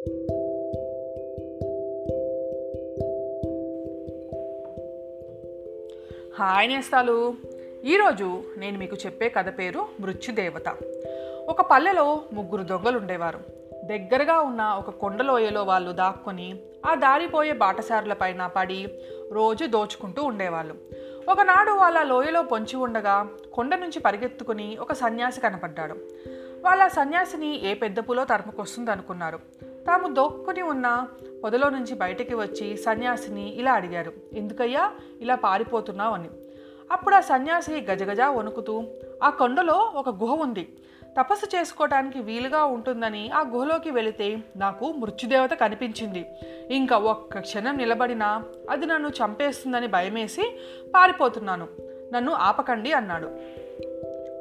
Hi నేస్తాలు. ఈరోజు నేను మీకు చెప్పే కథ పేరు మృత్యుదేవత. ఒక పల్లెలో ముగ్గురు దొంగలు ఉండేవారు దగ్గరగా ఉన్న ఒక కొండలోయలో వాళ్ళు దాక్కొని ఆ దారిపోయే బాటసారులపైన పడి రోజు దోచుకుంటూ ఉండేవాళ్ళు. ఒకనాడు వాళ్ళ లోయలో పొంచి ఉండగా కొండ నుంచి పరిగెత్తుకుని ఒక సన్యాసి కనపడ్డాడు. వాళ్ళ సన్యాసిని ఏ పెద్ద పూలో తరుముకొస్తుంది అనుకున్నారు తాము దోక్కుని ఉన్న పొదలో నుంచి బయటికి వచ్చి సన్యాసిని ఇలా అడిగారు. ఎందుకయ్యా? ఇలా పారిపోతున్నావు అని అప్పుడు ఆ సన్యాసి గజగజ వణుకుతూ ఆ కొండలో ఒక గుహ ఉంది. తపస్సు చేసుకోవటానికి వీలుగా ఉంటుందని ఆ గుహలోకి వెళితే నాకు మృత్యుదేవత కనిపించింది. ఇంకా ఒక్క క్షణం నిలబడినా అది నన్ను చంపేస్తుందని భయమేసి పారిపోతున్నాను. నన్ను ఆపకండి అన్నాడు.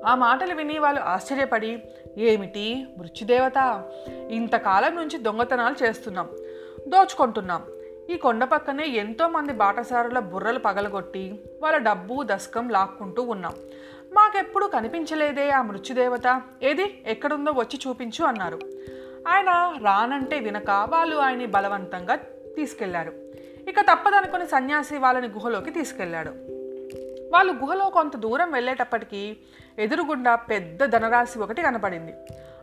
ఆ మాటలు విని వాళ్ళు ఆశ్చర్యపడి ఏమిటి? మృత్యుదేవత? ఇంతకాలం నుంచి దొంగతనాలు చేస్తున్నాం. దోచుకుంటున్నాం. ఈ కొండ పక్కనే ఎంతోమంది బాటసారుల బుర్రలు పగలగొట్టి వాళ్ళ డబ్బు దశకం లాక్కుంటూ ఉన్నాం. మాకెప్పుడు కనిపించలేదే ఆ మృత్యుదేవత. ఏది? ఎక్కడుందో వచ్చి చూపించు అన్నారు. ఆయన రానంటే వినక వాళ్ళు ఆయన్ని బలవంతంగా తీసుకెళ్ళారు. ఇక తప్పదనుకుని సన్యాసి వాళ్ళని గుహలోకి తీసుకెళ్ళాడు. వాళ్ళు గుహలో కొంత దూరం వెళ్ళేటప్పటికీ ఎదురుగుండా పెద్ద ధనరాశి ఒకటి కనపడింది.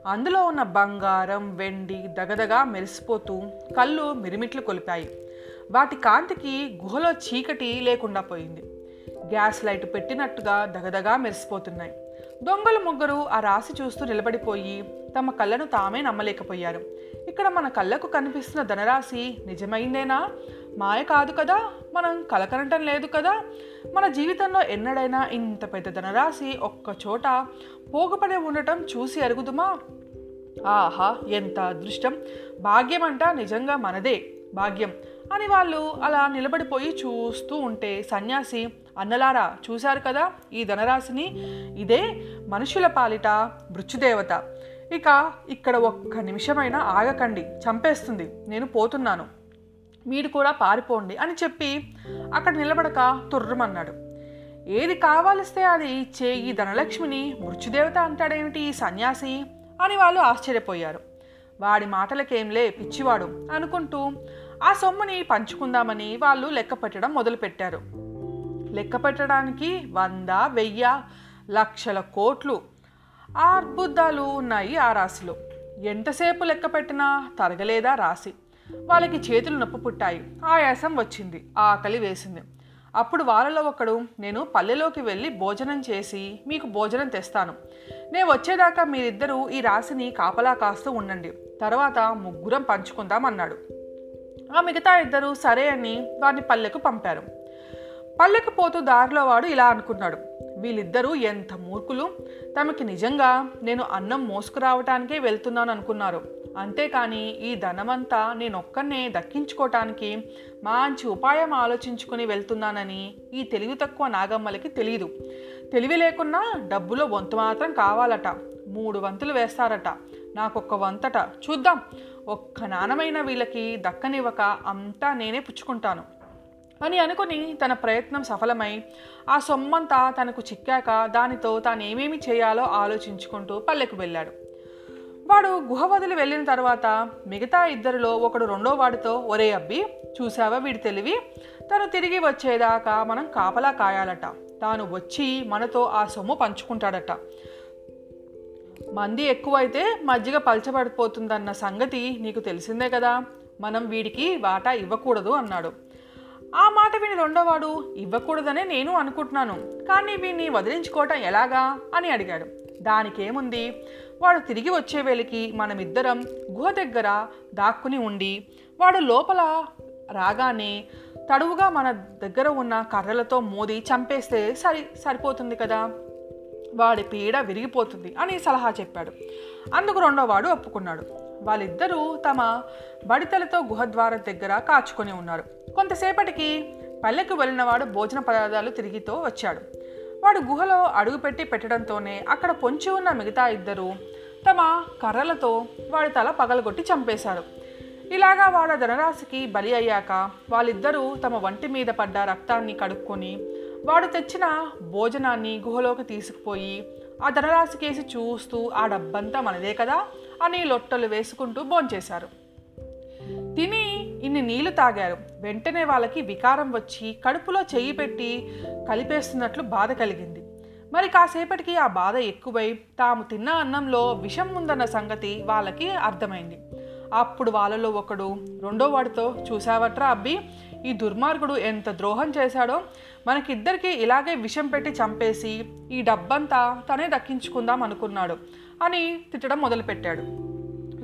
అందులో ఉన్న బంగారం వెండి దగదగా మెరిసిపోతూ కళ్ళు మిరిమిట్లు కొలిపాయి. వాటి కాంతికి గుహలో చీకటి లేకుండా పోయింది. గ్యాస్ లైట్ పెట్టినట్టుగా దగదగా మెరిసిపోతున్నాయి. దొంగలు ముగ్గురు ఆ రాశి చూస్తూ నిలబడిపోయి తమ కళ్ళను తామే నమ్మలేకపోయారు. ఇక్కడ మన కళ్ళకు కనిపిస్తున్న ధనరాశి నిజమైందేనా? మాయ కాదు కదా మనం కలకనటం లేదు కదా. మన జీవితంలో ఎన్నడైనా ఇంత పెద్ద ధనరాశి ఒక్క చోట పోగుపడి ఉండటం చూసి అరుగుదుమా? ఆహా ఎంత అదృష్టం. భాగ్యం అంట నిజంగా మనదే. భాగ్యం. అని వాళ్ళు అలా నిలబడిపోయి చూస్తూ ఉంటే సన్యాసి అన్నలారా చూశారు కదా ఈ ధనరాశిని? ఇదే మనుషుల పాలిట మృత్యుదేవత. ఇక ఇక్కడ ఒక్క నిమిషమైనా ఆగకండి చంపేస్తుంది. నేను పోతున్నాను. మీరు కూడా పారిపోండి అని చెప్పి అక్కడ నిలబడక తుర్రమన్నాడు. ఏది కావాలిస్తే అది ఇచ్చే ఈ ధనలక్ష్మిని మృత్యుదేవత అంటాడేమిటి ఈ సన్యాసి? అని వాళ్ళు ఆశ్చర్యపోయారు. వాడి మాటలకేంలే పిచ్చివాడు అనుకుంటూ ఆ సొమ్ముని పంచుకుందామని వాళ్ళు లెక్క పెట్టడం మొదలుపెట్టారు. లెక్క పెట్టడానికి వంద వెయ్య లక్షల కోట్లు అద్భుతాలు ఉన్నాయి ఆ రాశిలో. ఎంతసేపు లెక్క పెట్టినా తరగలేదా రాశి? వాళ్ళకి చేతులు నొప్పి పుట్టాయి. ఆయాసం వచ్చింది. ఆకలి వేసింది. అప్పుడు వాళ్ళలో ఒకడు నేను పల్లెలోకి వెళ్ళి భోజనం చేసి మీకు భోజనం తెస్తాను. నేను వచ్చేదాకా మీరిద్దరూ ఈ రాశిని కాపలా కాస్తూ ఉండండి. తర్వాత ముగ్గురం పంచుకుందాం అన్నాడు. ఆ మిగతా ఇద్దరు సరే అని వాడిని పల్లెకు పంపారు. పల్లెకు పోతూ దారిలో వాడు ఇలా అనుకున్నాడు. వీళ్ళిద్దరూ ఎంత మూర్ఖులు. తమకి నిజంగా నేను అన్నం మోసుకురావటానికే వెళ్తున్నాను అనుకున్నారు. అంతేకాని ఈ ధనమంతా నేనొక్కనే దక్కించుకోవటానికి మంచి ఉపాయం ఆలోచించుకుని వెళ్తున్నానని ఈ తెలివి తక్కువ నాగమ్మలకి తెలియదు తెలివి లేకున్నా డబ్బులో వంతు మాత్రం కావాలట. మూడు వంతులు వేస్తారట. నాకొక్క వంతట. చూద్దాం. ఒక్క నాణమైన వీళ్ళకి దక్కనివ్వక అంతా నేనే పుచ్చుకుంటాను. అని అనుకుని తన ప్రయత్నం సఫలమై ఆ సొమ్మంతా తనకు చిక్కాక దానితో తాను ఏమేమి చేయాలో ఆలోచించుకుంటూ పల్లెకు వెళ్ళాడు. వాడు గుహ వదిలి వెళ్ళిన తర్వాత మిగతా ఇద్దరిలో ఒకడు రెండో వాడితో ఒరే అబ్బి చూసావా వీడి తెలివి? తను తిరిగి వచ్చేదాకా మనం కాపలా కాయాలట. తాను వచ్చి మనతో ఆ సొమ్ము పంచుకుంటాడట. మంది ఎక్కువైతే మజ్జిగ పలచబడిపోతుందన్న సంగతి నీకు తెలిసిందే కదా? మనం వీడికి వాటా ఇవ్వకూడదు అన్నాడు. ఆ మాట విని రెండోవాడు ఇవ్వకూడదనే నేను అనుకుంటున్నాను. కానీ వీడిని వదిలించుకోవటం ఎలాగా? అని అడిగాడు. దానికేముంది? వాడు తిరిగి వచ్చే వేళకి మనమిద్దరం గుహ దగ్గర దాక్కుని ఉండి వాడు లోపల రాగానే తడువుగా మన దగ్గర ఉన్న కర్రలతో మోది చంపేస్తే సరి సరిపోతుంది కదా? వాడి పీడ విరిగిపోతుంది అని సలహా చెప్పాడు. అందుకు రెండోవాడు ఒప్పుకున్నాడు. వాళ్ళిద్దరూ తమ బడితలతో గుహద్వారం దగ్గర కాచుకొని ఉన్నారు. కొంతసేపటికి పల్లెకు వెళ్ళినవాడు భోజన పదార్థాలు తిరిగితో వచ్చాడు. వాడు గుహలో అడుగుపెట్టి పెట్టడంతోనే అక్కడ పొంచి ఉన్న మిగతా ఇద్దరు తమ కర్రలతో వాడి తల పగలగొట్టి చంపేశారు. ఇలాగా వాళ్ళ ధనరాశికి బలి అయ్యాక వాళ్ళిద్దరూ తమ వంటి మీద పడ్డ రక్తాన్ని కడుక్కొని వాడు తెచ్చిన భోజనాన్ని గుహలోకి తీసుకుపోయి ఆ ధనరాశికేసి చూస్తూ ఆ డబ్బంతా మనదే కదా అని లొట్టలు వేసుకుంటూ భోంచేశారు. తిని ఇన్ని నీళ్ళు తాగారు. వెంటనే వాళ్ళకి వికారం వచ్చి కడుపులో చెయ్యి పెట్టి కలిపేస్తున్నట్లు బాధ కలిగింది. మరి కాసేపటికి ఆ బాధ ఎక్కువై తాము తిన్న అన్నంలో విషం ఉందన్న సంగతి వాళ్ళకి అర్థమైంది. అప్పుడు వాళ్ళలో ఒకడు రెండో వాడితో చూసావట్రా అబ్బి ఈ దుర్మార్గుడు ఎంత ద్రోహం చేశాడో. మనకిద్దరికి ఇలాగే విషం పెట్టి చంపేసి ఈ డబ్బంతా తనే దక్కించుకుందాం అనుకున్నాడు అని తిట్టడం మొదలుపెట్టాడు.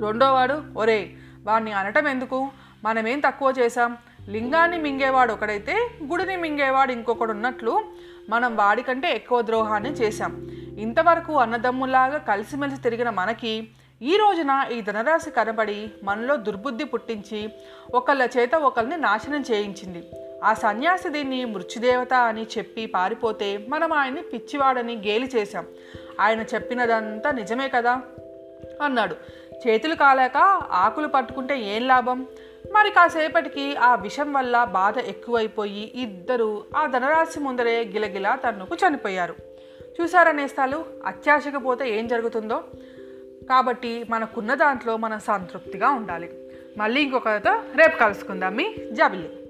రెండోవాడు ఒరే వాడిని అనటం ఎందుకు? మనమేం తక్కువ చేశాం? లింగాన్ని మింగేవాడు ఒకడైతే గుడిని మింగేవాడు ఇంకొకడు ఉన్నట్లు మనం వాడికంటే ఎక్కువ ద్రోహాన్ని చేశాం. ఇంతవరకు అన్నదమ్ములాగా కలిసిమెలిసి తిరిగిన మనకి ఈ రోజున ఈ ధనరాశి కనబడి మనలో దుర్బుద్ధి పుట్టించి ఒకళ్ళ చేత ఒకరిని నాశనం చేయించింది. ఆ సన్యాసి దీన్ని మృత్యుదేవత అని చెప్పి పారిపోతే మనం ఆయన్ని పిచ్చివాడని గేలి చేశాం. ఆయన చెప్పినదంతా నిజమే కదా? అన్నాడు. చేతులు కాలేక ఆకులు పట్టుకుంటే ఏం లాభం? మరి కాసేపటికి ఆ విషం వల్ల బాధ ఎక్కువైపోయి ఇద్దరు ఆ ధనరాశి ముందరే గిలగిలా తన్నుకు చనిపోయారు. చూసారా నేస్తాలు అత్యాశకు పోతే ఏం జరుగుతుందో? కాబట్టి మనకున్న దాంట్లో మనం సంతృప్తిగా ఉండాలి. మళ్ళీ ఇంకొకరితో రేపు కలుసుకుందాం మీ జాబిల్లి.